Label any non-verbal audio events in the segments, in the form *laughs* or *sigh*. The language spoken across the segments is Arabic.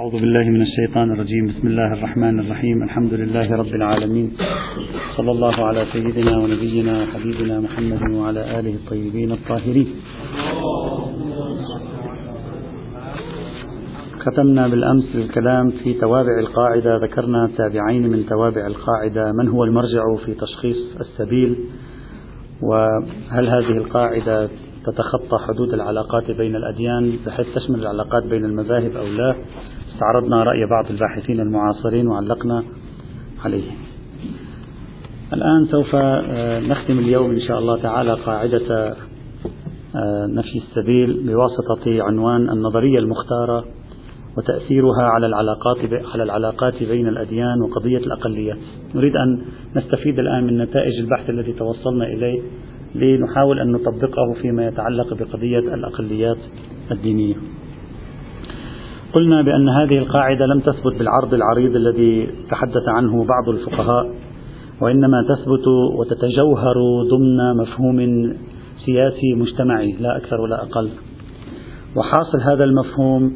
أعوذ بالله من الشيطان الرجيم. بسم الله الرحمن الرحيم. الحمد لله رب العالمين. صلى الله على سيدنا ونبينا وحبيبنا محمد وعلى آله الطيبين الطاهرين. ختمنا بالأمس الكلام في توابع القاعدة. ذكرنا تابعين من توابع القاعدة. من هو المرجع في تشخيص السبيل؟ وهل هذه القاعدة تتخطى حدود العلاقات بين الأديان؟ بحيث تشمل العلاقات بين المذاهب أو لا؟ استعرضنا رأي بعض الباحثين المعاصرين وعلقنا عليه الآن سوف آه، نختم اليوم إن شاء الله تعالى قاعدة آه، نفي السبيل بواسطة عنوان النظرية المختارة وتأثيرها على العلاقات على العلاقات بين الأديان وقضية الأقليات. نريد أن نستفيد الآن من نتائج البحث الذي توصلنا إليه لنحاول أن نطبقه فيما يتعلق بقضية الأقليات الدينية. قلنا بأن هذه القاعدة لم تثبت بالعرض العريض الذي تحدث عنه بعض الفقهاء وإنما تثبت وتتجوهر ضمن مفهوم سياسي مجتمعي لا أكثر ولا أقل. وحاصل هذا المفهوم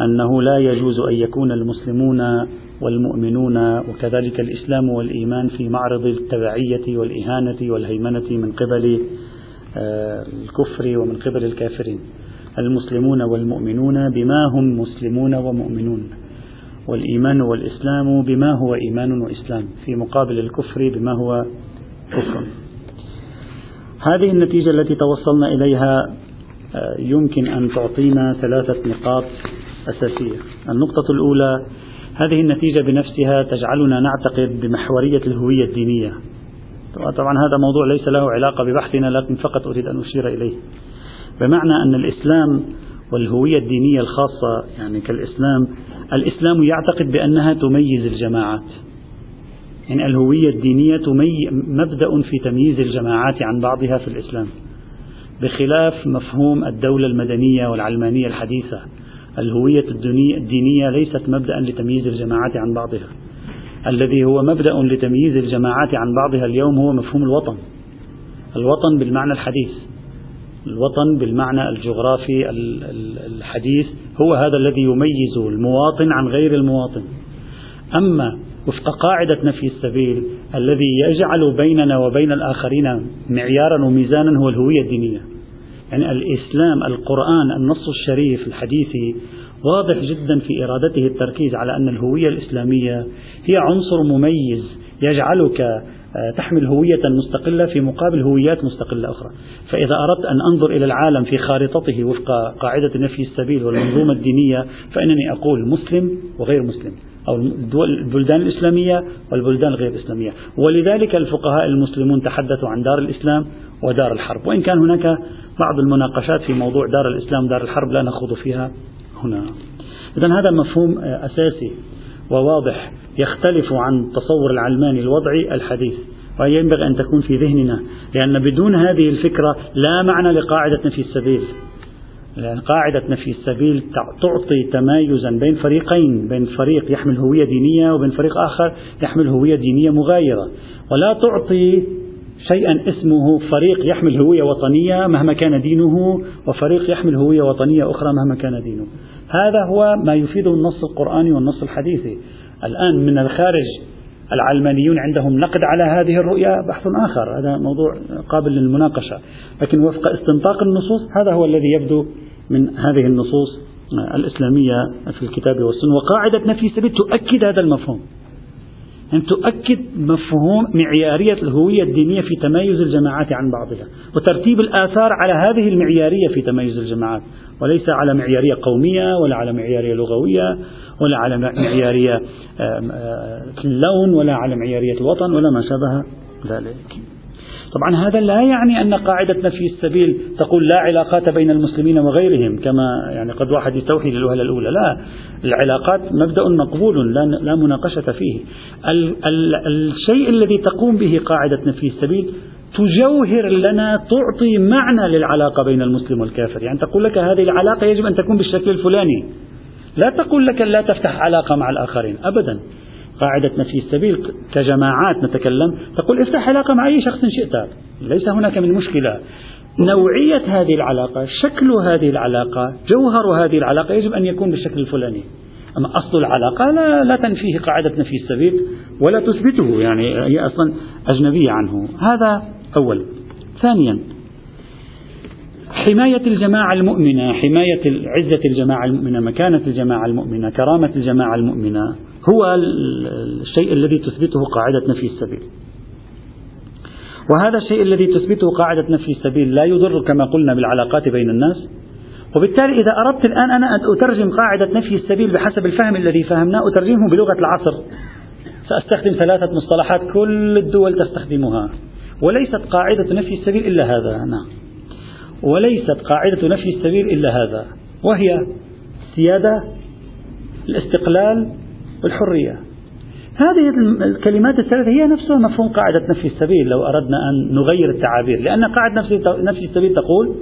أنه لا يجوز أن يكون المسلمون والمؤمنون وكذلك الإسلام والإيمان في معرض التبعية والإهانة والهيمنة من قبل آه، الكفر ومن قبل الكافرين. المسلمون والمؤمنون بما هم مسلمون ومؤمنون والإيمان والإسلام بما هو إيمان وإسلام في مقابل الكفر بما هو كفر. هذه النتيجة التي توصلنا إليها آه، يمكن أن تعطينا ثلاثة نقاط أساسية. النقطة الأولى هذه النتيجة بنفسها تجعلنا نعتقد بمحورية الهوية الدينية. طبعا هذا موضوع ليس له علاقة ببحثنا لكن فقط أريد أن أشير إليه. بمعنى أن الإسلام والهوية الدينية الخاصة يعني كالإسلام الإسلام يعتقد بأنها تميز الجماعات. يعني الهوية الدينية تمي مبدأ في تمييز الجماعات عن بعضها في الإسلام بخلاف مفهوم الدولة المدنية والعلمانية الحديثة. الهوية الدينية ليست مبدأ لتمييز الجماعات عن بعضها. الذي هو مبدأ لتمييز الجماعات عن بعضها اليوم هو مفهوم الوطن. الوطن بالمعنى الحديث. الوطن بالمعنى الجغرافي الحديث هو هذا الذي يميز المواطن عن غير المواطن. أما وفق قاعدة نفي السبيل الذي يجعل بيننا وبين الآخرين معيارا وميزانا هو الهوية الدينية. يعني الإسلام القرآن النص الشريف الحديثي واضح جدا في إرادته التركيز على أن الهوية الإسلامية هي عنصر مميز يجعلك تحمل هوية مستقلة في مقابل هويات مستقلة أخرى. فإذا أردت أن أنظر إلى العالم في خارطته وفق قاعدة نفي السبيل والمنظومة الدينية فإنني أقول مسلم وغير مسلم أو البلدان الإسلامية والبلدان الغير الإسلامية ولذلك الفقهاء المسلمون تحدثوا عن دار الإسلام ودار الحرب. وإن كان هناك بعض المناقشات في موضوع دار الإسلام ودار الحرب لا نخوض فيها هنا. إذا هذا مفهوم أساسي وواضح. يختلف عن تصور العلماني الوضعي الحديث وهي ينبغي أن تكون في ذهننا لأن بدون هذه الفكرة لا معنى لقاعدة نفي السبيل. لأن قاعدة نفي السبيل تعطي تمايزا بين فريقين بين فريق يحمل هوية دينية وبين فريق آخر يحمل هوية دينية مغايرة. ولا تعطي شيئا اسمه فريق يحمل هوية وطنية مهما كان دينه وفريق يحمل هوية وطنية أخرى مهما كان دينه. هذا هو ما يفيده النص القرآني والنص الحديثي. الآن من الخارج العلمانيون عندهم نقد على هذه الرؤية بحث آخر. هذا موضوع قابل للمناقشة. لكن وفق استنطاق النصوص هذا هو الذي يبدو من هذه النصوص الإسلامية في الكتاب والسنة. وقاعدة نفي سبيل تؤكد هذا المفهوم. أن تؤكد مفهوم معيارية الهوية الدينية في تميز الجماعات عن بعضها وترتيب الآثار على هذه المعيارية في تميز الجماعات. وليس على معيارية قومية ولا على معيارية لغوية ولا على معيارية اللون ولا على معيارية الوطن ولا ما شابه ذلك. طبعا هذا لا يعني أن قاعدة نفي السبيل تقول لا علاقات بين المسلمين وغيرهم كما يعني قد واحد يستوحي للوهلة الأولى. لا العلاقات مبدأ مقبول لا, مناقشة فيه. ال ال الشيء الذي تقوم به قاعدة نفي السبيل تجوهر لنا تعطي معنى للعلاقة بين المسلم والكافر. يعني تقول لك هذه العلاقة يجب أن تكون بالشكل الفلاني. لا تقول لك لا تفتح علاقة مع الآخرين أبدا. قاعدة نفي السبيل كجماعات نتكلم تقول افتح علاقة مع أي شخص شئت. ليس هناك من مشكلة. نوعية هذه العلاقة شكل هذه العلاقة جوهر هذه العلاقة يجب أن يكون بالشكل الفلاني. أما أصل العلاقة لا, لا تنفيه قاعدة نفي السبيل ولا تثبته يعني هي أصلا أجنبية عنه. هذا أولا ثانيا حماية الجماعة المؤمنة حماية عزة الجماعة المؤمنة مكانة الجماعة المؤمنة كرامة الجماعة المؤمنة هو الشيء الذي تثبته قاعدة نفي السبيل. وهذا الشيء الذي تثبته قاعدة نفي السبيل لا يضر كما قلنا بالعلاقات بين الناس. وبالتالي إذا أردت الآن أنا أن أترجم قاعدة نفي السبيل بحسب الفهم الذي فهمناه أترجمه بلغة العصر. سأستخدم ثلاثة مصطلحات كل الدول تستخدمها وليست قاعدة نفي السبيل إلا هذا. نعم. وليست قاعدة نفي السبيل إلا هذا وهي السيادة الاستقلال والحرية. هذه الكلمات الثلاثة هي نفسها مفهوم قاعدة نفي السبيل لو أردنا أن نغير التعابير لأن قاعدة نفي السبيل تقول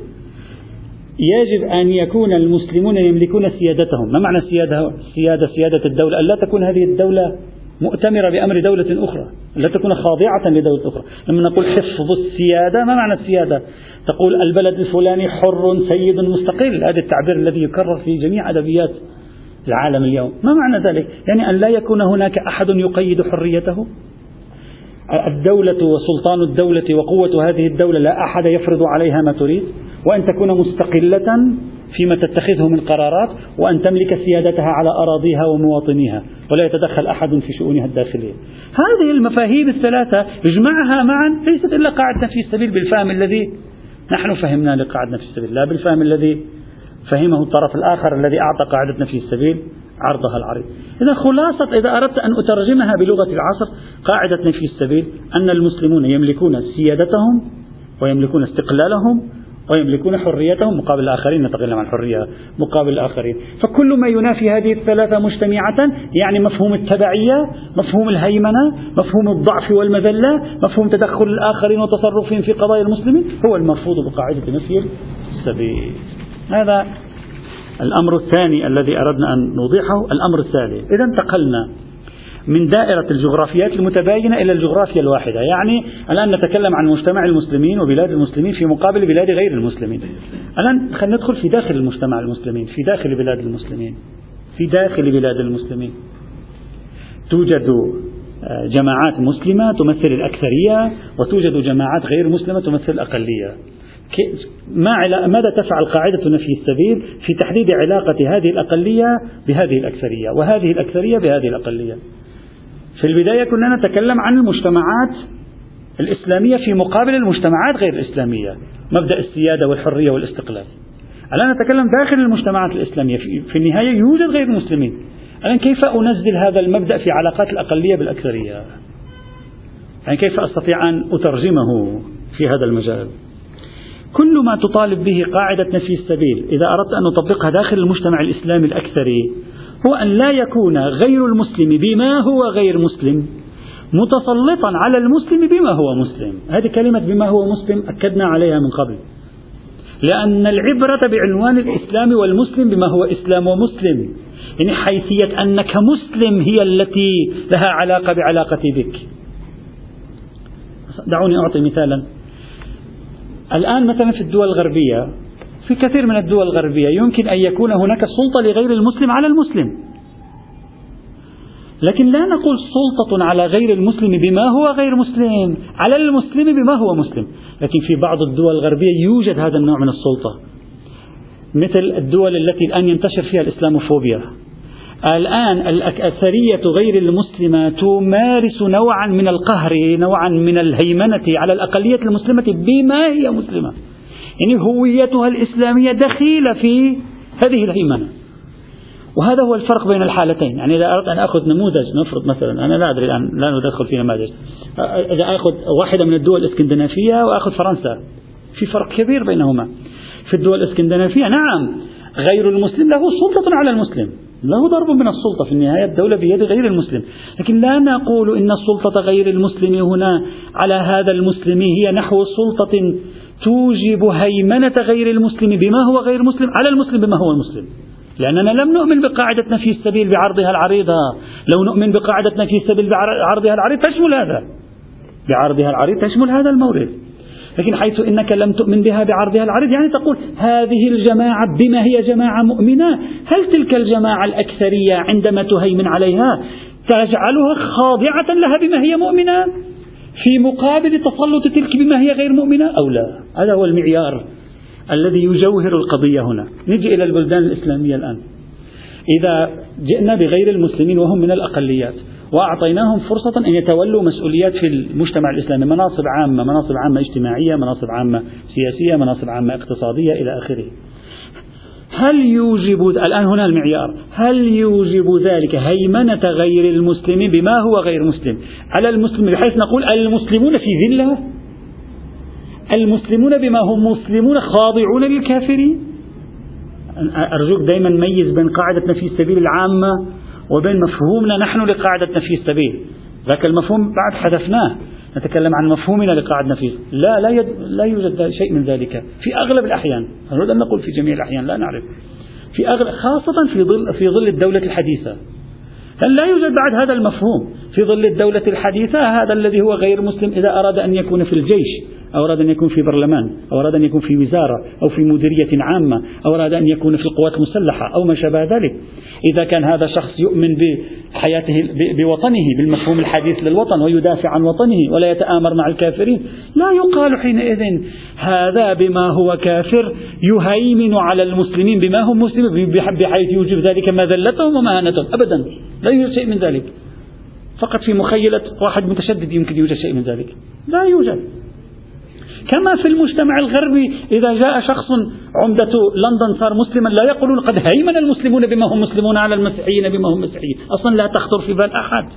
يجب أن يكون المسلمون يملكون سيادتهم. ما معنى السيادة السيادة سيادة الدولة؟ ألا تكون هذه الدولة مؤتمرة بأمر دولة أخرى لا تكون خاضعة لدولة أخرى. لما نقول حفظ السيادة ما معنى السيادة؟ تقول البلد الفلاني حر سيد مستقل هذا التعبير الذي يكرر في جميع أدبيات العالم اليوم. ما معنى ذلك؟ يعني أن لا يكون هناك أحد يقيد حريته؟ الدولة وسلطان الدولة وقوة هذه الدولة لا أحد يفرض عليها ما تريد. وأن تكون مستقلة فيما تتخذه من قرارات وأن تملك سيادتها على أراضيها ومواطنيها ولا يتدخل أحد في شؤونها الداخلية. هذه المفاهيم الثلاثة اجمعها معا ليست إلا قاعدة نفي السبيل بالفهم الذي نحن فهمنا لقاعدة نفي السبيل لا بالفهم الذي فهمه الطرف الآخر الذي أعطى قاعدة نفي السبيل عرضها العريض. إذا خلاصة إذا أردت أن أترجمها بلغة العصر قاعدة نفي السبيل أن المسلمون يملكون سيادتهم ويملكون استقلالهم ويملكون حريتهم مقابل الآخرين نتكلم عن الحرية مقابل الآخرين. فكل ما ينافي هذه الثلاثة مجتمعة يعني مفهوم التبعية مفهوم الهيمنة مفهوم الضعف والمذلة مفهوم تدخل الآخرين وتصرفهم في قضايا المسلمين هو المرفوض بقاعدة نفي السبيل. هذا الأمر الثاني الذي أردنا أن نوضحه. الأمر الثالث إذا انتقلنا من دائرة الجغرافيات المتباينة إلى الجغرافيا الواحدة. يعني الآن نتكلم عن مجتمع المسلمين وبلاد المسلمين في مقابل بلاد غير المسلمين. الآن خلينا ندخل في داخل المجتمع المسلمين في داخل بلاد المسلمين في داخل بلاد المسلمين. توجد آه، جماعات مسلمة تمثل الأكثرية وتوجد جماعات غير مسلمة تمثل الأقلية. ما ماذا تفعل قاعدة نفي السبيل في تحديد علاقة هذه الأقلية بهذه الأكثرية وهذه الأكثرية بهذه الأقلية؟ في البداية كنا نتكلم عن المجتمعات الإسلامية في مقابل المجتمعات غير الإسلامية مبدأ السيادة والحرية والاستقلال. الآن نتكلم داخل المجتمعات الإسلامية في النهاية يوجد غير مسلمين الآن كيف أنزل هذا المبدأ في علاقات الأقلية بالأكثرية؟ يعني كيف أستطيع أن أترجمه في هذا المجال؟ كل ما تطالب به قاعدة نفي السبيل إذا أردت أن نطبقها داخل المجتمع الإسلامي الأكثري هو أن لا يكون غير المسلم بما هو غير مسلم متسلطا على المسلم بما هو مسلم. هذه كلمة بما هو مسلم أكدنا عليها من قبل. لأن العبرة بعنوان الإسلام والمسلم بما هو إسلام ومسلم يعني حيثية أنك مسلم هي التي لها علاقة بعلاقتي بك. دعوني أعطي مثالا. الآن مثلا في الدول الغربية في كثير من الدول الغربية. يمكن أن يكون هناك سلطة لغير المسلم على المسلم. لكن لا نقول سلطة على غير المسلم بما هو غير مسلم على المسلم بما هو مسلم. لكن في بعض الدول الغربية يوجد هذا النوع من السلطة. مثل الدول التي الآن ينتشر فيها الإسلاموفوبيا. الآن الأكثرية غير المسلمة تمارس نوعا من القهر نوعا من الهيمنة على الأقلية المسلمة بما هي مسلمة. يعني هويتها الإسلامية دخيلة في هذه الهيمنة وهذا هو الفرق بين الحالتين. يعني إذا أردت أن أخذ نموذج نفرض مثلا أنا لا أدري الآن لا ندخل في نماذج. إذا أخذ واحدة من الدول الإسكندنافية وأخذ فرنسا في فرق كبير بينهما. في الدول الإسكندنافية نعم غير المسلم له سلطة على المسلم. له ضرب من السلطة في النهاية الدولة بيد غير المسلم. لكن لا نقول إن السلطة غير المسلم هنا على هذا المسلم هي نحو سلطة توجب هيمنة غير المسلم بما هو غير مسلم على المسلم بما هو المسلم لأننا لم نؤمن بقاعدة نفي السبيل بعرضها العريضة. لو نؤمن بقاعدة نفي السبيل بعرضها العريض تشمل هذا. بعرضها العريض تشمل هذا المورد. لكن حيث إنك لم تؤمن بها بعرضها العرض يعني تقول هذه الجماعة بما هي جماعة مؤمنة؟ هل تلك الجماعة الأكثرية عندما تهيمن عليها تجعلها خاضعة لها بما هي مؤمنة؟ في مقابل تسلط تلك بما هي غير مؤمنة أو لا؟ هذا هو المعيار الذي يجوهر القضية هنا. نجي إلى البلدان الإسلامية الآن. إذا جئنا بغير المسلمين وهم من الأقليات وأعطيناهم فرصة أن يتولوا مسؤوليات في المجتمع الإسلامي مناصب عامة مناصب عامة اجتماعية مناصب عامة سياسية مناصب عامة اقتصادية إلى آخره. هل يوجب الآن هنا المعيار. هل يوجب ذلك هيمنة غير المسلم بما هو غير مسلم؟ على المسلم بحيث نقول المسلمون في ذلة؟ المسلمون بما هم مسلمون خاضعون للكافرين؟ أرجوك دائما ميز بين قاعدة نفي السبيل العامة وبين مفهومنا نحن لقاعدة نفي السبيل. ذاك المفهوم بعد حذفناه. نتكلم عن مفهومنا لقاعدة نفي لا لا, يد لا يوجد شيء من ذلك. في أغلب الأحيان نريد أن نقول في جميع الأحيان لا نعرف. في أغلب خاصة في ظل في ظل الدولة الحديثة. هل لا يوجد بعد هذا المفهوم في ظل الدولة الحديثة هذا الذي هو غير مسلم إذا أراد أن يكون في الجيش؟ أو أراد أن يكون في برلمان أو أراد أن يكون في وزارة أو في مديرية عامة أو أراد أن يكون في القوات المسلحة أو ما شابه ذلك. إذا كان هذا شخص يؤمن بحياته بوطنه بالمفهوم الحديث للوطن ويدافع عن وطنه ولا يتآمر مع الكافرين لا يقال حينئذ هذا بما هو كافر يهيمن على المسلمين بما هم مسلمين بحيث يوجب ذلك مذلتهم ومهانتهم أبدا لا يوجد شيء من ذلك. فقط في مخيلة واحد متشدد يمكن يوجد شيء من ذلك. لا يوجد. كما في المجتمع الغربي إذا جاء شخص عمدة لندن صار مسلما لا يقولون قد هيمن المسلمون بما هم مسلمون على المسيحيين بما هم مسيحيين. أصلا لا تخطر في بال أحد.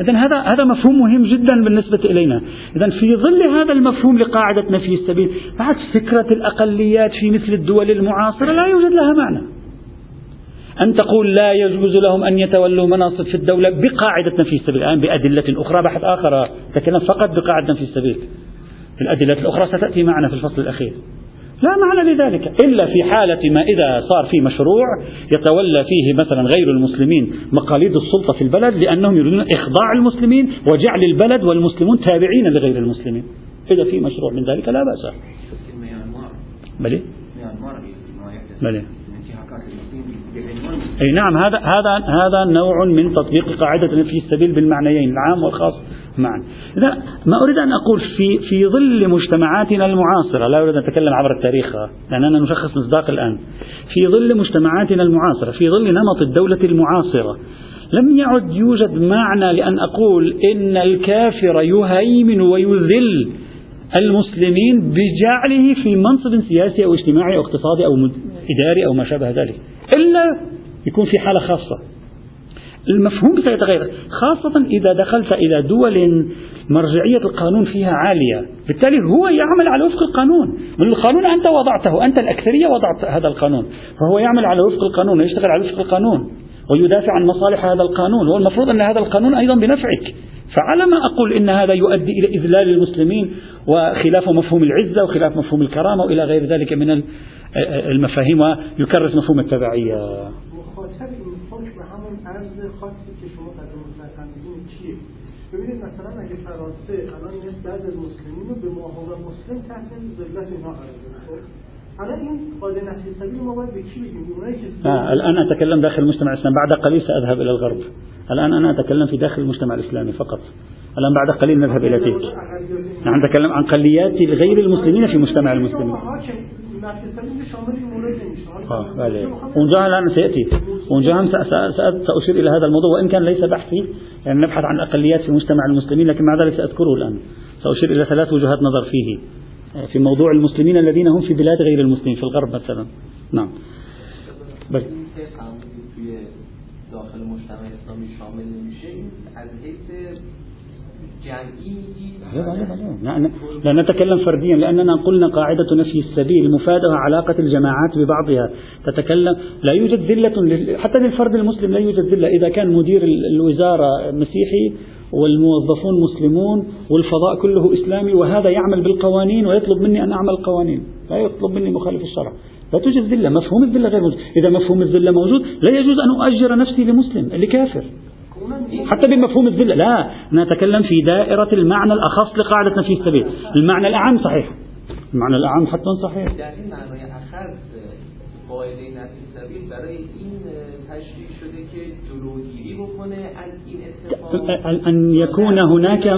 إذا هذا هذا مفهوم مهم جدا بالنسبة إلينا، إذا في ظل هذا المفهوم لقاعدة نفي السبيل، بعد فكرة الأقليات في مثل الدول المعاصرة لا يوجد لها معنى. أن تقول لا يجوز لهم أن يتولوا مناصب في الدولة بقاعدة نفي السبيل. الآن بأدلة أخرى بحث آخر تكلم فقط بقاعدة نفي السبيل. الأدلة الأخرى ستأتي معنا في الفصل الأخير. لا معنى لذلك. إلا في حالة ما إذا صار في مشروع يتولى فيه مثلا غير المسلمين مقاليد السلطة في البلد لأنهم يريدون إخضاع المسلمين وجعل البلد والمسلمون تابعين لغير المسلمين. إذا في مشروع من ذلك لا بأس. بلي بلي أي نعم هذا هذا هذا نوع من تطبيق قاعدة نفي السبيل بالمعنيين العام والخاص. معا إذا ما أريد أن أقول في في ظل مجتمعاتنا المعاصرة لا أريد أن أتكلم عبر التاريخ لأننا نشخص مصداق الآن. في ظل مجتمعاتنا المعاصرة في ظل نمط الدولة المعاصرة لم يعد يوجد معنى لأن أقول إن الكافر يهيمن ويذل المسلمين بجعله في منصب سياسي أو اجتماعي أو اقتصادي أو إداري أو ما شابه ذلك. إلا يكون في حالة خاصة. المفهوم سيتغير خاصة إذا دخلت إلى دول مرجعية القانون فيها عالية. بالتالي هو يعمل على وفق القانون. القانون أنت وضعته. أنت الأكثرية وضعت هذا القانون. فهو يعمل على وفق القانون ويشتغل على وفق القانون. ويدافع عن مصالح هذا القانون. والمفروض أن هذا القانون أيضا بنفعك. فعلى ما أقول إن هذا يؤدي إلى إذلال المسلمين وخلاف مفهوم العزة وخلاف مفهوم الكرامة وإلى غير ذلك من المفاهيم ويكرس مفهوم التبعية. ببینید مثلا اگه فرانسه الان یه بعض از مسلمین رو به ماهور مسلم تحت ذلت اینها قرار الان این قاعدة نفی السبيل ما باید به کی بگیم؟ اونایی که آه الان اتكلم داخل المجتمع الاسلامي بعد قليل ساذهب إلى الغرب. الان أنا اتكلم في داخل المجتمع الاسلامي فقط. الان بعد قليل نذهب إلى تلك. نحن نتكلم عن قليات غير المسلمين في مجتمع المسلمين بله. اونجا الان سيأتي. اونجا هم سأشير إلى هذا الموضوع وإن كان ليس بحثي يعني نبحث عن الاقليات في مجتمع المسلمين لكن مع ذلك سأذكره الآن. سأشير إلى ثلاث وجهات نظر فيه في موضوع المسلمين الذين هم في بلاد غير المسلمين في الغرب مثلا. نعم. بس داخل شامل نمیشه از حیث لا نتكلم فرديا لأننا قلنا قاعدة نفي السبيل مفادها علاقة الجماعات ببعضها. تتكلم لا يوجد ذلة حتى للفرد المسلم لا يوجد ذلة. إذا كان مدير الوزارة مسيحي والموظفون مسلمون والفضاء كله إسلامي وهذا يعمل بالقوانين ويطلب مني أن أعمل قوانين. لا يطلب مني مخالف الشرع. لا توجد ذلة. مفهوم الذلة غير موجود. إذا مفهوم الذلة موجود لا يجوز أن أؤجر نفسي لمسلم لكافر. حتى بمفهوم الذلة لا نتكلم في دائرة المعنى الأخص لقاعدة نفي السبيل. المعنى الأعم صحيح. المعنى الأعم حتما صحيح. قاعدة نفی سبیل برای این تشریح شده که جلوگیری بکنه از این اتفاق. أن يكون هناك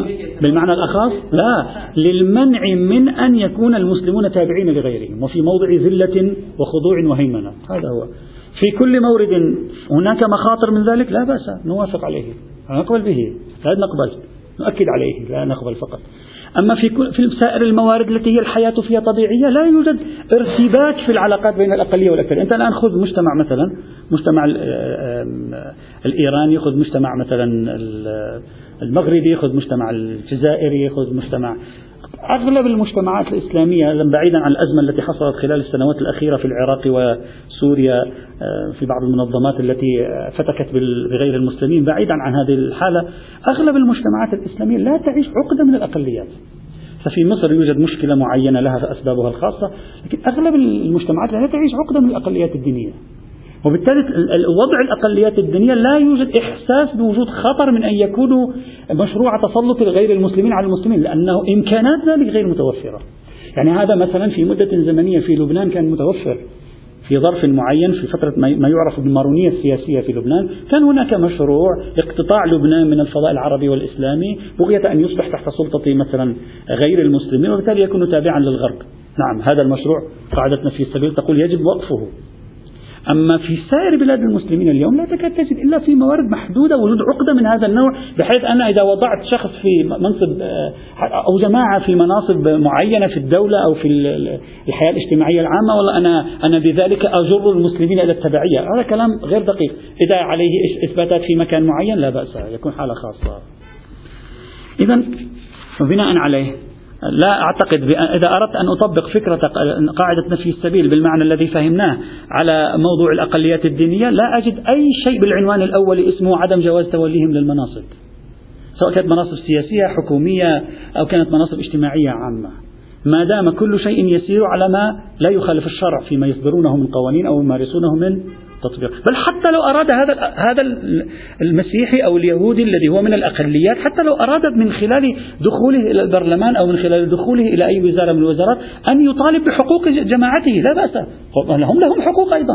بالمعنى الأخص؟ لا. للمنع من أن يكون المسلمون تابعين لغيرهم وفي موضع ذلة وخضوع وهيمنة. هذا هو. في كل مورد. هناك مخاطر من ذلك؟ لا بأس. نوافق عليه. نقبل به. لا نقبل. نؤكد عليه. لا نقبل فقط. أما في في سائر الموارد التي هي الحياة فيها طبيعية لا يوجد ارتباك في العلاقات بين الأقلية والأكثرية. أنت الآن خذ مجتمع مثلا مجتمع الإيراني خذ مجتمع مثلا المغربي خذ مجتمع الجزائري خذ مجتمع أغلب المجتمعات الإسلامية بعيدا عن الأزمة التي حصلت خلال السنوات الأخيرة في العراق وسوريا آه، في بعض المنظمات التي فتكت بغير المسلمين بعيدا عن هذه الحالة أغلب المجتمعات الإسلامية لا تعيش عقدة من الأقليات. ففي مصر يوجد مشكلة معينة لها أسبابها الخاصة لكن أغلب المجتمعات لا تعيش عقدة من الأقليات الدينية. وبالتالي وضع الأقليات الدينية لا يوجد إحساس بوجود خطر من أن يكونوا مشروع تسلط غير المسلمين على المسلمين لأنه إمكانات ذلك غير متوفرة. يعني هذا مثلا في مدة زمنية في لبنان كان متوفر. في ظرف معين في فترة ما يعرف بالمارونية السياسية في لبنان كان هناك مشروع اقتطاع لبنان من الفضاء العربي والإسلامي بغية أن يصبح تحت سلطة مثلا غير المسلمين وبالتالي يكون تابعا للغرب. نعم هذا المشروع قاعدتنا في السبيل تقول يجب وقفه. أما في سائر بلاد المسلمين اليوم لا تكاد تجد إلا في موارد محدودة وجود عقدة من هذا النوع بحيث أنا إذا وضعت شخص في منصب آه، أو جماعة في مناصب معينة في الدولة أو في الحياة الاجتماعية العامة والله أنا أنا بذلك أجر المسلمين إلى التبعية. هذا كلام غير دقيق. إذا عليه إثباتات في مكان معين لا بأس يكون حالة خاصة. إذا وبناء عليه. لا أعتقد إذا أردت أن أطبق فكرة قاعدة نفي السبيل بالمعنى الذي فهمناه على موضوع الأقليات الدينية لا أجد أي شيء بالعنوان الأول اسمه عدم جواز توليهم للمناصب. سواء كانت مناصب سياسية حكومية أو كانت مناصب اجتماعية عامة. ما دام كل شيء يسير على ما لا يخالف الشرع فيما يصدرونه من قوانين أو يمارسونه من التطبيق. بل حتى لو أراد هذا هذا المسيحي أو اليهودي الذي هو من الأقليات حتى لو أراد من خلال دخوله إلى البرلمان أو من خلال دخوله إلى أي وزارة من الوزارات أن يطالب بحقوق جماعته. لا بأس. هم لهم حقوق أيضا.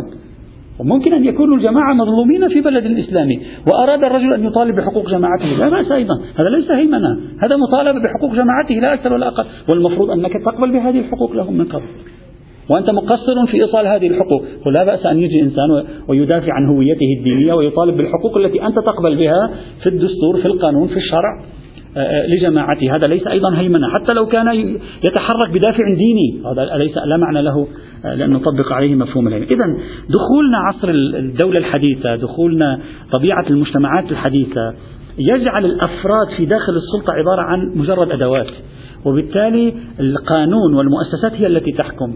وممكن أن يكونوا الجماعة مظلومين في بلد الإسلامي وأراد الرجل أن يطالب بحقوق جماعته. لا بأس أيضا. هذا ليس هيمنة هذا مطالبة بحقوق جماعته لا أكثر ولا أقل. والمفروض أنك تقبل بهذه الحقوق لهم من قبل. وأنت مقصر في إيصال هذه الحقوق. ولا بأس أن يجي إنسان ويدافع عن هويته الدينية ويطالب بالحقوق التي أنت تقبل بها في الدستور في القانون في الشرع آه، آه، لجماعته. هذا ليس أيضا هيمنة. حتى لو كان يتحرك بدافع ديني هذا ليس لا معنى له آه، لأن نطبق عليه مفهوم الهيمنة. إذا دخولنا عصر الدولة الحديثة دخولنا طبيعة المجتمعات الحديثة يجعل الأفراد في داخل السلطة عبارة عن مجرد أدوات. وبالتالي القانون والمؤسسات هي التي تحكم.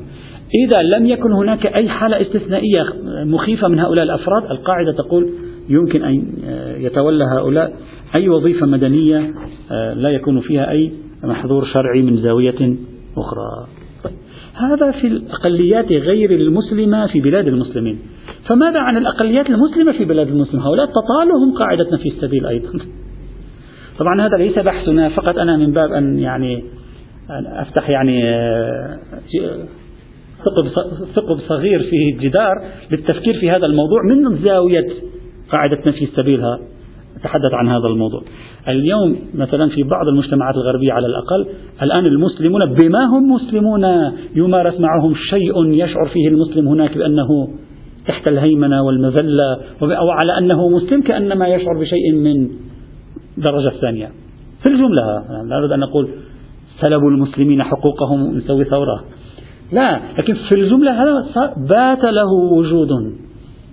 إذا لم يكن هناك أي حالة استثنائية مخيفة من هؤلاء الأفراد القاعدة تقول يمكن أن يتولى هؤلاء أي وظيفة مدنية آه، لا يكون فيها أي محظور شرعي من زاوية أخرى. هذا في الأقليات غير المسلمة في بلاد المسلمين. فماذا عن الأقليات المسلمة في بلاد المسلمين؟ هؤلاء تطالهم قاعدة في السبيل أيضا. *laughs* طبعا هذا ليس بحثنا فقط أنا من باب أن يعني أن أفتح يعني آه، ثقب ثقب صغير في الجدار للتفكير في هذا الموضوع من زاوية قاعدة نفي السبيلها تحدث عن هذا الموضوع. اليوم مثلا في بعض المجتمعات الغربية على الأقل الآن المسلمون بما هم مسلمون يمارس معهم شيء يشعر فيه المسلم هناك بأنه تحت الهيمنة والمذلة أو على أنه مسلم كأنما يشعر بشيء من درجة ثانية. في الجملة لا أريد أن نقول سلبوا المسلمين حقوقهم نسوي ثورة. لا لكن في الجملة هذا بات له وجود.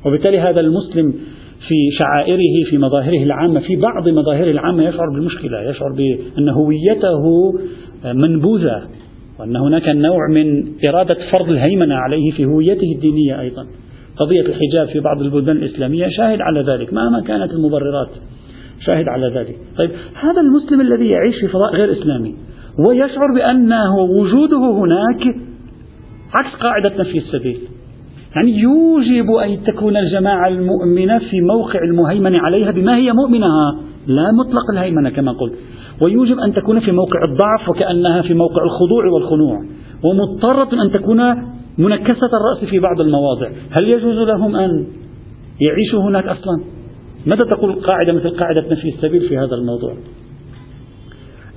وبالتالي هذا المسلم في شعائره في مظاهره العامة في بعض مظاهره العامة يشعر بالمشكلة يشعر بأن هويته منبوذة وأن هناك نوع من إرادة فرض الهيمنة عليه في هويته الدينية أيضا. قضية الحجاب في بعض البلدان الإسلامية شاهد على ذلك مهما كانت المبررات شاهد على ذلك. طيب هذا المسلم الذي يعيش في فضاء غير إسلامي ويشعر بأنه وجوده هناك عكس قاعدة نفي السبيل. يعني يوجب أن تكون الجماعة المؤمنة في موقع المهيمن عليها بما هي مؤمنة. لا مطلق الهيمنة كما قلت. ويوجب أن تكون في موقع الضعف وكأنها في موقع الخضوع والخنوع. ومضطرة أن تكون منكسة الرأس في بعض المواضع. هل يجوز لهم أن يعيشوا هناك أصلا؟ ماذا تقول قاعدة مثل قاعدة نفي السبيل في هذا الموضوع؟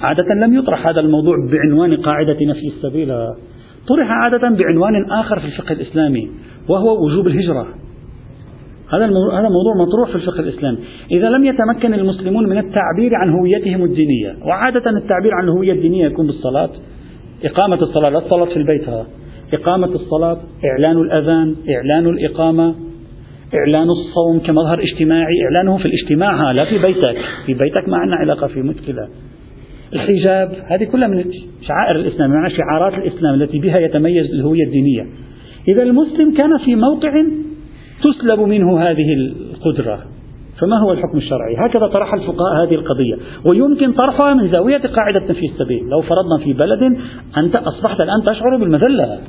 عادة لم يطرح هذا الموضوع بعنوان قاعدة نفي السبيل. طرح عادة بعنوان آخر في الفقه الإسلامي وهو وجوب الهجرة. هذا هذا موضوع مطروح في الفقه الإسلامي. إذا لم يتمكن المسلمون من التعبير عن هويتهم الدينية وعادة التعبير عن الهوية الدينية يكون بالصلاة إقامة الصلاة لا الصلاة في البيت ها. إقامة الصلاة إعلان الأذان إعلان الإقامة إعلان الصوم كمظهر اجتماعي إعلانه في الاجتماع لا في بيتك. في بيتك ما عندنا علاقة في مشكلة. الحجاب هذه كلها من شعائر الإسلام يعني شعارات الإسلام التي بها يتميز الهوية الدينية. إذا المسلم كان في موقع تسلب منه هذه القدرة. فما هو الحكم الشرعي؟ هكذا طرح الفقهاء هذه القضية. ويمكن طرحها من زاوية قاعدة نفي السبيل. لو فرضنا في بلد أنت أصبحت الآن تشعر بالمذلة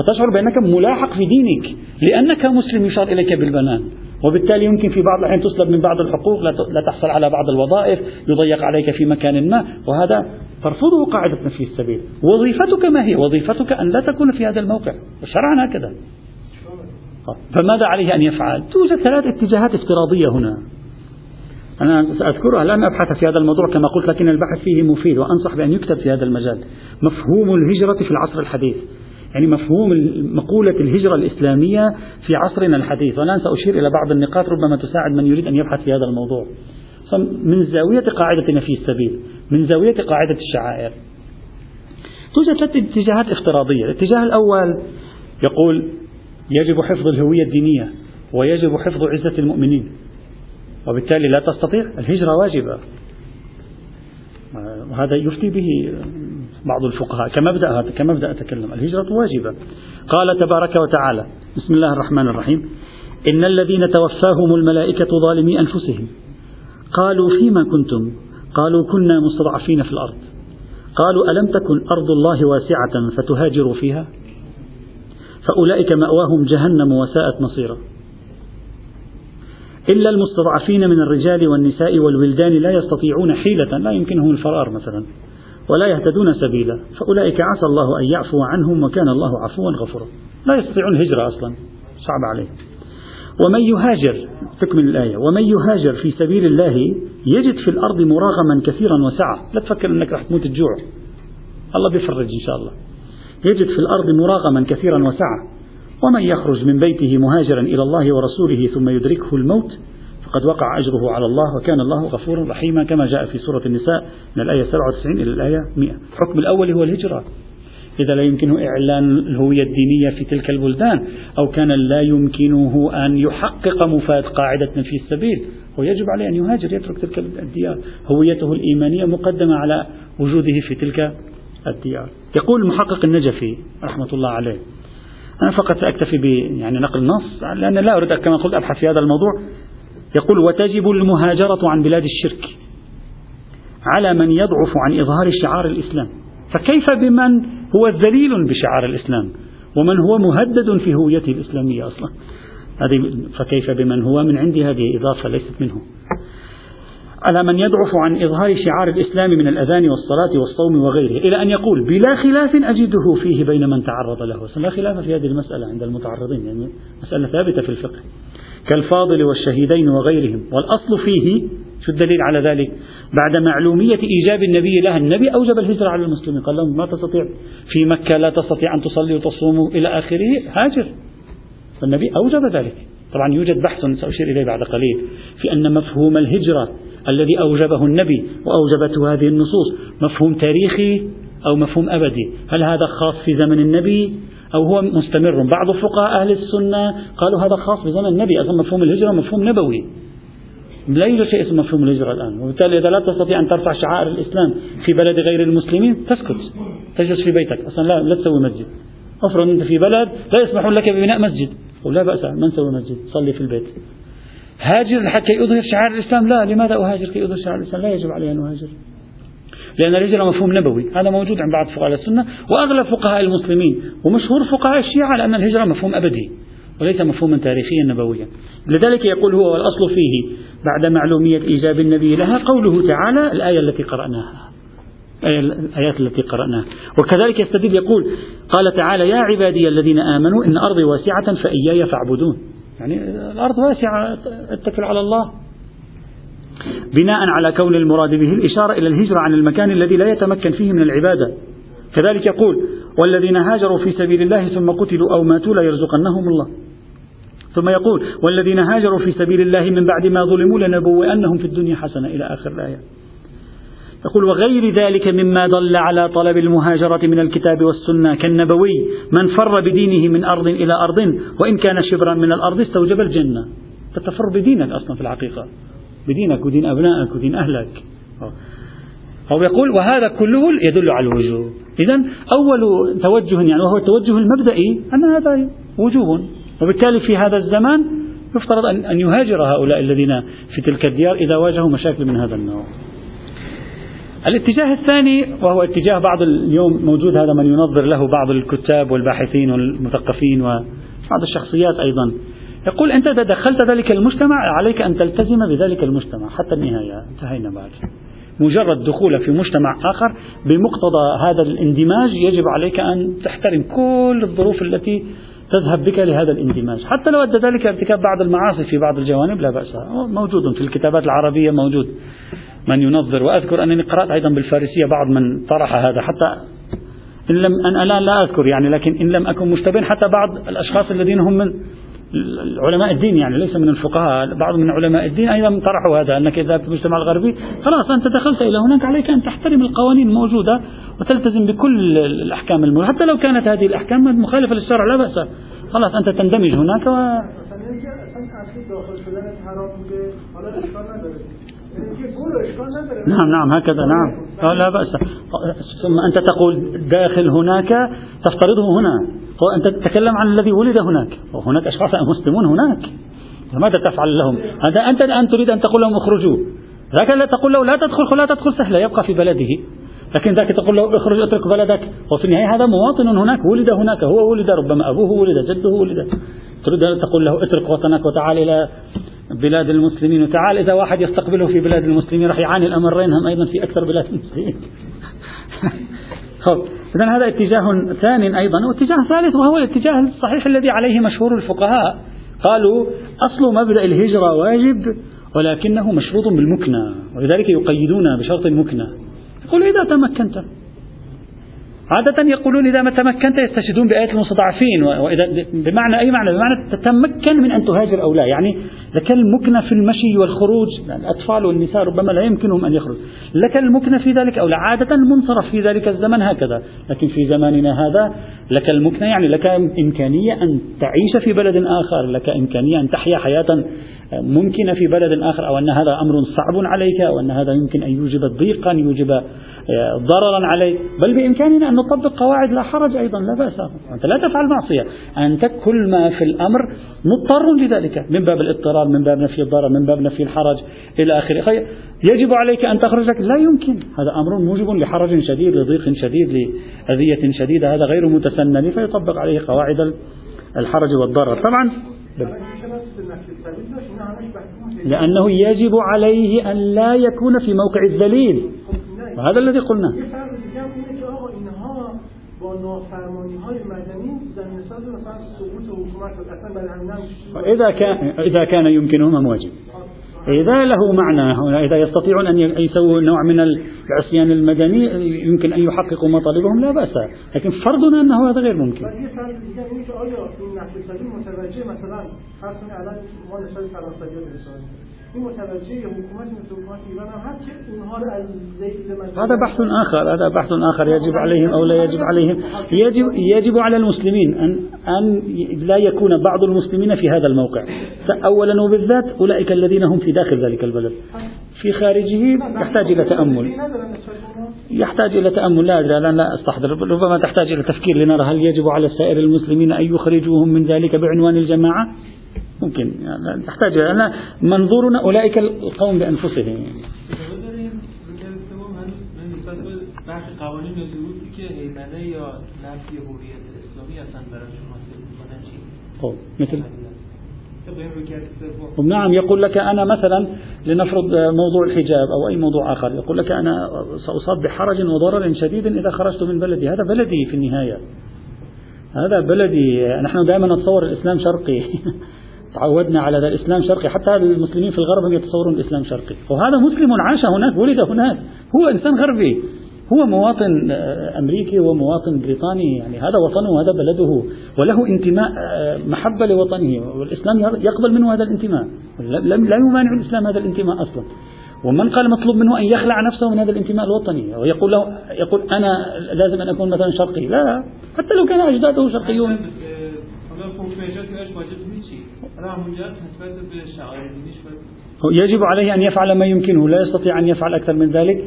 وتشعر بأنك ملاحق في دينك لأنك مسلم يشار إليك بالبنان. وبالتالي يمكن في بعض الأحيان تسلب من بعض الحقوق لا تحصل على بعض الوظائف يضيق عليك في مكان ما وهذا ترفضه قاعدة نفي السبيل. وظيفتك ما هي؟ وظيفتك أن لا تكون في هذا الموقع. وشرعا هكذا فماذا عليه أن يفعل؟ توجد ثلاث اتجاهات افتراضية هنا. أنا سأذكرها لن أبحث في هذا الموضوع كما قلت لكن البحث فيه مفيد وأنصح بأن يكتب في هذا المجال. مفهوم الهجرة في العصر الحديث. يعني مفهوم مقولة الهجرة الإسلامية في عصرنا الحديث. والآن سأشير إلى بعض النقاط ربما تساعد من يريد أن يبحث في هذا الموضوع. من زاوية قاعدة نفي السبيل من زاوية قاعدة الشعائر. توجد ثلاث اتجاهات افتراضية. الاتجاه الأول يقول يجب حفظ الهوية الدينية ويجب حفظ عزة المؤمنين. وبالتالي لا تستطيع الهجرة واجبة. وهذا يفتي به بعض الفقهاء كمبدأ هذا كمبدأ أتكلم الهجرة واجبة. قال تبارك وتعالى بسم الله الرحمن الرحيم إن الذين توفاهم الملائكة ظالمي أنفسهم. قالوا فيما كنتم؟ قالوا كنا مستضعفين في الأرض. قالوا ألم تكن أرض الله واسعة فتهاجروا فيها؟ فأولئك مأواهم جهنم وساءت مصيرا. إلا المستضعفين من الرجال والنساء والولدان لا يستطيعون حيلة لا يمكنهم الفرار مثلا. ولا يهتدون سبيلا. فأولئك عسى الله أن يعفو عنهم وكان الله عفوا غفورا. لا يستطيعون الهجرة أصلا. صعب عليه ومن يهاجر تكمل الآية. ومن يهاجر في سبيل الله يجد في الأرض مراغما كثيرا وسعة. لا تفكر أنك راح تموت الجوع الله بيفرج إن شاء الله. يجد في الأرض مراغما كثيرا وسعة. ومن يخرج من بيته مهاجرا إلى الله ورسوله ثم يدركه الموت فقد وقع أجره على الله وكان الله غفورا رحيما كما جاء في سورة النساء من الآية 97 إلى الآية 100 الحكم الأول هو الهجرة. إذا لا يمكنه إعلان الهوية الدينية في تلك البلدان أو كان لا يمكنه أن يحقق مفاد قاعدة في السبيل ويجب عليه أن يهاجر يترك تلك الديار. هويته الإيمانية مقدمة على وجوده في تلك الديار. يقول المحقق النجفي رحمة الله عليه أنا فقط سأكتفي ب يعني نقل نص لأن لا أريد كما قلت أبحث في هذا الموضوع. يقول وتجب المهاجرة عن بلاد الشرك على من يضعف عن إظهار شعار الإسلام. فكيف بمن هو ذليل بشعار الإسلام ومن هو مهدد في هويته الإسلامية أصلا؟ هذه فكيف بمن هو من عند هذه إضافة ليست منه. على من يضعف عن إظهار شعار الإسلام من الأذان والصلاة والصوم وغيره. إلى أن يقول بلا خلاف أجده فيه بين من تعرض له. لا خلاف في هذه المسألة عند المتعرضين يعني مسألة ثابتة في الفقه. كالفاضل والشهيدين وغيرهم. والأصل فيه شو الدليل على ذلك؟ بعد معلومية إيجاب النبي لها النبي أوجب الهجرة على المسلمين. قال لهم ما تستطيع في مكة لا تستطيع أن تصلي وتصوم إلى آخره هاجر. فالنبي أوجب ذلك. طبعا يوجد بحث سأشير إليه بعد قليل في أن مفهوم الهجرة الذي أوجبه النبي وأوجبته هذه النصوص مفهوم تاريخي أو مفهوم أبدي. هل هذا خاص في زمن النبي؟ أو هو مستمر. بعض فقهاء أهل السنة قالوا هذا خاص بزمن النبي أصلا مفهوم الهجرة مفهوم نبوي. لا يوجد شيء اسمه مفهوم الهجرة الآن. وبالتالي إذا لا تستطيع أن ترفع شعائر الإسلام في بلد غير المسلمين تسكت. تجلس في بيتك. أصلا لا, لا تسوي مسجد. افرض أنت في بلد لا يسمحون لك ببناء مسجد. ولا بأس ما نسوي مسجد؟ صلي في البيت. هاجر حتى يظهر شعائر الإسلام؟ لا. لماذا أهاجر كي أظهر شعائر الإسلام؟ لا يجب علي أن أهاجر. لأن الهجرة مفهوم نبوي هذا موجود عند بعض فقهاء السنة وأغلب فقهاء المسلمين ومشهور فقهاء الشيعة لأن الهجرة مفهوم أبدي وليس مفهوما تاريخيا نبويا. لذلك يقول هو والأصل فيه بعد معلومية إيجاب النبي لها قوله تعالى الآية التي قرأناها الآيات التي قرأناها. وكذلك يستدل يقول قال تعالى يا عبادي الذين آمنوا إن أرضي واسعة فإياي فاعبدون. يعني الأرض واسعة اتكل على الله. بناء على كون المراد به الإشارة إلى الهجرة عن المكان الذي لا يتمكن فيه من العبادة. كذلك يقول والذين هاجروا في سبيل الله ثم قتلوا أو ماتوا لا يرزقنهم الله. ثم يقول والذين هاجروا في سبيل الله من بعد ما ظلموا لنبوئنهم في الدنيا حسنة إلى آخر الآية. يقول وغير ذلك مما دل على طلب المهاجرة من الكتاب والسنة كالنبوي من فر بدينه من أرض إلى أرض وإن كان شبرا من الأرض استوجب الجنة. تتفر بدينك أصلا في الحقيقة. بدينك ودين أبنائك ودين أهلك. هو يقول وهذا كله يدل على الوجوب. إذا أول توجه يعني وهو التوجه المبدئي أن هذا وجوب. وبالتالي في هذا الزمان يفترض أن يهاجر هؤلاء الذين في تلك الديار إذا واجهوا مشاكل من هذا النوع. الاتجاه الثاني وهو اتجاه بعض اليوم موجود هذا من ينظر له بعض الكتاب والباحثين والمثقفين وبعض الشخصيات أيضا. يقول أنت إذا دخلت ذلك المجتمع عليك أن تلتزم بذلك المجتمع. حتى النهاية انتهينا بعد. مجرد دخول في مجتمع آخر بمقتضى هذا الاندماج يجب عليك أن تحترم كل الظروف التي تذهب بك لهذا الاندماج. حتى لو أدى ذلك ارتكاب بعض المعاصي في بعض الجوانب لا بأس. موجود في الكتابات العربية موجود. من ينظر وأذكر أنني قرأت أيضا بالفارسية بعض من طرح هذا. حتى إن لم أنا لا أذكر يعني لكن إن لم أكن مشتبه حتى بعض الأشخاص الذين هم من علماء الدين يعني ليس من الفقهاء بعض من علماء الدين أيضا طرحوا هذا أنك إذا في المجتمع الغربي خلاص أنت دخلت إلى هناك عليك أن تحترم القوانين الموجودة وتلتزم بكل الأحكام الموجودة. حتى لو كانت هذه الأحكام مخالفة للشرع لا بأس. خلاص أنت تندمج هناك و نعم نعم هكذا نعم. لا بأس. ثم أنت تقول داخل هناك تفترضه هنا. أنت تتكلم عن الذي ولد هناك. وهناك أشخاص مسلمون هناك. ماذا تفعل لهم؟ هذا أنت الآن تريد أن تقول لهم اخرجوا. ذاك لا تقول له لا تدخل لا تدخل سهلة يبقى في بلده. لكن ذاك تقول له اخرج اترك بلدك. وفي النهاية هذا مواطن هناك ولد هناك. هو ولد ربما أبوه ولد جده ولد. تريد أن تقول له اترك وطنك وتعال إلى بلاد المسلمين. وتعال إذا واحد يستقبله في بلاد المسلمين راح يعاني الأمرين هم أيضا في أكثر بلاد المسلمين. *laughs* إذا هذا اتجاه ثاني أيضا واتجاه ثالث وهو الاتجاه الصحيح الذي عليه مشهور الفقهاء. قالوا أصل مبدأ الهجرة واجب ولكنه مشروط بالمكنة ولذلك يقيدون بشرط المكنة. يقول إذا تمكنت. عادة يقولون إذا ما تمكنت يستشهدون بآية المستضعفين وإذا بمعنى أي معنى؟ بمعنى تتمكن من أن تهاجر أو لا. يعني لك المكنة في المشي والخروج الأطفال والنساء ربما لا يمكنهم أن يخرج لك المكنة في ذلك أو لا. عادة المنصرف في ذلك الزمن هكذا. لكن في زماننا هذا لك المكنة يعني لك إمكانية أن تعيش في بلد آخر لك إمكانية أن تحيا حياة ممكنة في بلد آخر أو أن هذا أمر صعب عليك أو أن هذا يمكن أن يوجب ضيقا يوجب ضررا عليك. بل بإمكاننا أن نطبق قواعد لا حرج أيضا لا بأس. أنت لا تفعل معصية. أنت كل ما في الأمر مضطر لذلك. من باب الاضطرار من باب نفي الضرر من باب نفي الحرج إلى آخره. يجب عليك أن تخرج لا يمكن. هذا أمر موجب لحرج شديد لضيق شديد لأذية شديدة. هذا غير متسنن. فيطبق عليه قواعد الحرج والضرر. طبعا. لأنه يجب عليه أن لا يكون في موقع الذليل. وهذا الذي قلناه إذا كان إذا كان يمكنهم واجب إذا له معنى إذا يستطيعون أن يسووا نوع من العصيان المدني يمكن أن يحققوا مطالبهم لا بأس. لكن فرضنا أنه هذا غير ممكن. هذا بحث آخر هذا بحث آخر يجب عليهم أو لا يجب عليهم. يجب يجب على المسلمين أن أن لا يكون بعض المسلمين في هذا الموقع. أولا وبالذات أولئك الذين هم في داخل ذلك البلد. في خارجه يحتاج إلى تأمل. يحتاج إلى تأمل. لا أدري لا, لا أستحضر. ربما تحتاج إلى تفكير لنرى هل يجب على سائر المسلمين أن يخرجوهم من ذلك بعنوان الجماعة؟ ممكن يعني تحتاج أنا منظورنا أولئك القوم بأنفسهم. مثل؟ نعم يقول لك أنا مثلا لنفرض موضوع الحجاب أو أي موضوع آخر يقول لك أنا سأصاب بحرج وضرر شديد إذا خرجت من بلدي. هذا بلدي في النهاية. هذا بلدي. نحن دائما نتصور الإسلام شرقي. *laughs* تعودنا على الإسلام شرقي حتى المسلمين في الغرب يتصورون الإسلام شرقي وهذا مسلم عاش هناك ولد هناك هو إنسان غربي هو مواطن آه، أمريكي ومواطن بريطاني يعني هذا وطنه وهذا بلده وله انتماء آه، محبة لوطنه والإسلام يقبل منه هذا الانتماء لا يمانع الإسلام هذا الانتماء أصلا ومن قال مطلوب منه أن يخلع نفسه من هذا الانتماء الوطني ويقول له يقول أنا لازم أن أكون مثلا شرقي لا حتى لو كان أجداده شرقيون يجب عليه أن يفعل ما يمكنه. لا يستطيع أن يفعل أكثر من ذلك.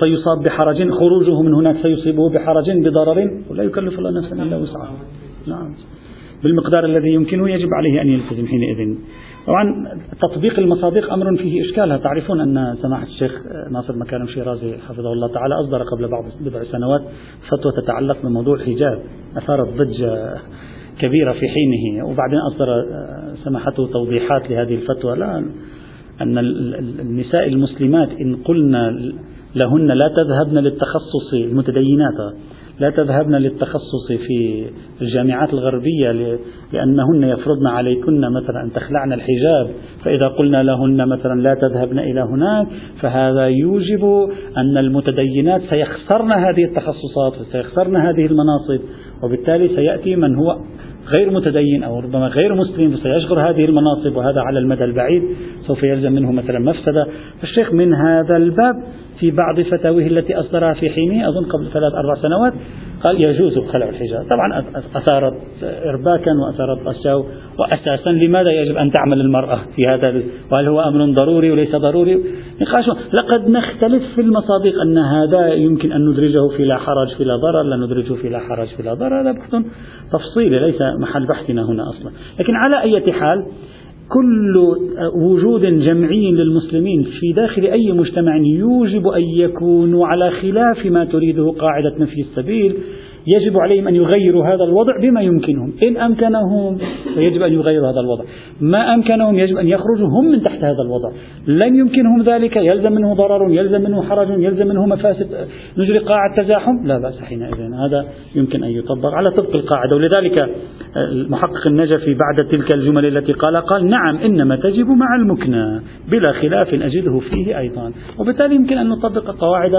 سيصاب بحرج. خروجه من هناك سيصيبه بحرج بضرر. ولا يكلف الله نفسا إلا وسعها. نعم. بالمقدار الذي يمكنه يجب عليه أن يلتزم حينئذ. طبعا تطبيق المصادق أمر فيه إشكال تعرفون أن سماحة الشيخ ناصر مكارم شيرازي حفظه الله تعالى أصدر قبل بعض بضع سنوات فتوى تتعلق بموضوع الحجاب أثارت ضجة كبيرة في حينه. وبعدين أصدر سماحته توضيحات لهذه الفتوى. لا أن النساء المسلمات إن قلنا لهن لا تذهبن للتخصص المتدينات لا تذهبن للتخصص في الجامعات الغربية لأنهن يفرضن عليكن مثلا أن تخلعن الحجاب. فإذا قلنا لهن مثلا لا تذهبن إلى هناك فهذا يوجب أن المتدينات سيخسرن هذه التخصصات وسيخسرن هذه المناصب. وبالتالي سيأتي من هو غير متدين أو ربما غير مسلم سيشغل هذه المناصب وهذا على المدى البعيد سوف يلزم منه مثلا مفسدة. فالشيخ من هذا الباب في بعض فتاويه التي أصدرها في حينه أظن قبل ثلاث أربع سنوات قال يجوز خلع الحجاب طبعا أثارت إرباكا وأثارت أشياء وأساسا لماذا يجب أن تعمل المرأة في هذا وهل هو أمر ضروري وليس ضروري؟ نقاش لقد نختلف في المصادق أن هذا يمكن أن ندرجه في لا حرج في لا ضرر لا ندرجه في لا حرج في لا ضرر. هذا بحث تفصيلي ليس محل بحثنا هنا أصلا. لكن على أي حال كل وجود جمعي للمسلمين في داخل أي مجتمع يوجب أن يكونوا على خلاف ما تريده قاعدة نفي السبيل. يجب عليهم أن يغيروا هذا الوضع بما يمكنهم. إن أمكنهم فيجب أن يغيروا هذا الوضع. ما أمكنهم يجب أن يخرجوا هم من تحت هذا الوضع. لم يمكنهم ذلك. يلزم منه ضرر يلزم منه حرج يلزم منه مفاسد. نجري قاعة تزاحم. لا بأس حينئذ هذا يمكن أن يطبق على طبق القاعدة. ولذلك المحقق النجفي بعد تلك الجمل التي قال قال نعم إنما تجب مع المكنى. بلا خلاف أجده فيه أيضا. وبالتالي يمكن أن نطبق قواعد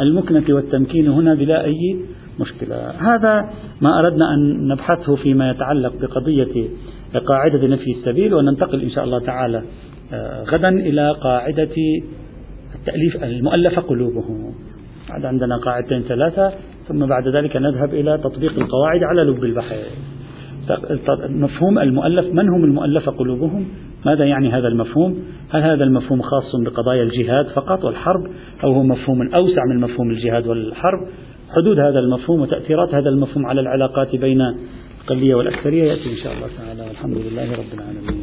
المكنة والتمكين هنا بلا أي مشكلة. هذا ما أردنا أن نبحثه فيما يتعلق بقضية قاعدة نفي السبيل وننتقل إن شاء الله تعالى آه، غدا إلى قاعدة التأليف المؤلفة قلوبهم. عندنا قاعدتين ثلاثة ثم بعد ذلك نذهب إلى تطبيق القواعد على لب البحر مفهوم المؤلف من هم المؤلفة قلوبهم؟ ماذا يعني هذا المفهوم؟ هل هذا المفهوم خاص بقضايا الجهاد فقط والحرب أو هو مفهوم أوسع من مفهوم الجهاد والحرب؟ حدود هذا المفهوم وتأثيرات هذا المفهوم على العلاقات بين الأقلية والأكثرية. يأتي إن شاء الله تعالى. والحمد لله رب العالمين.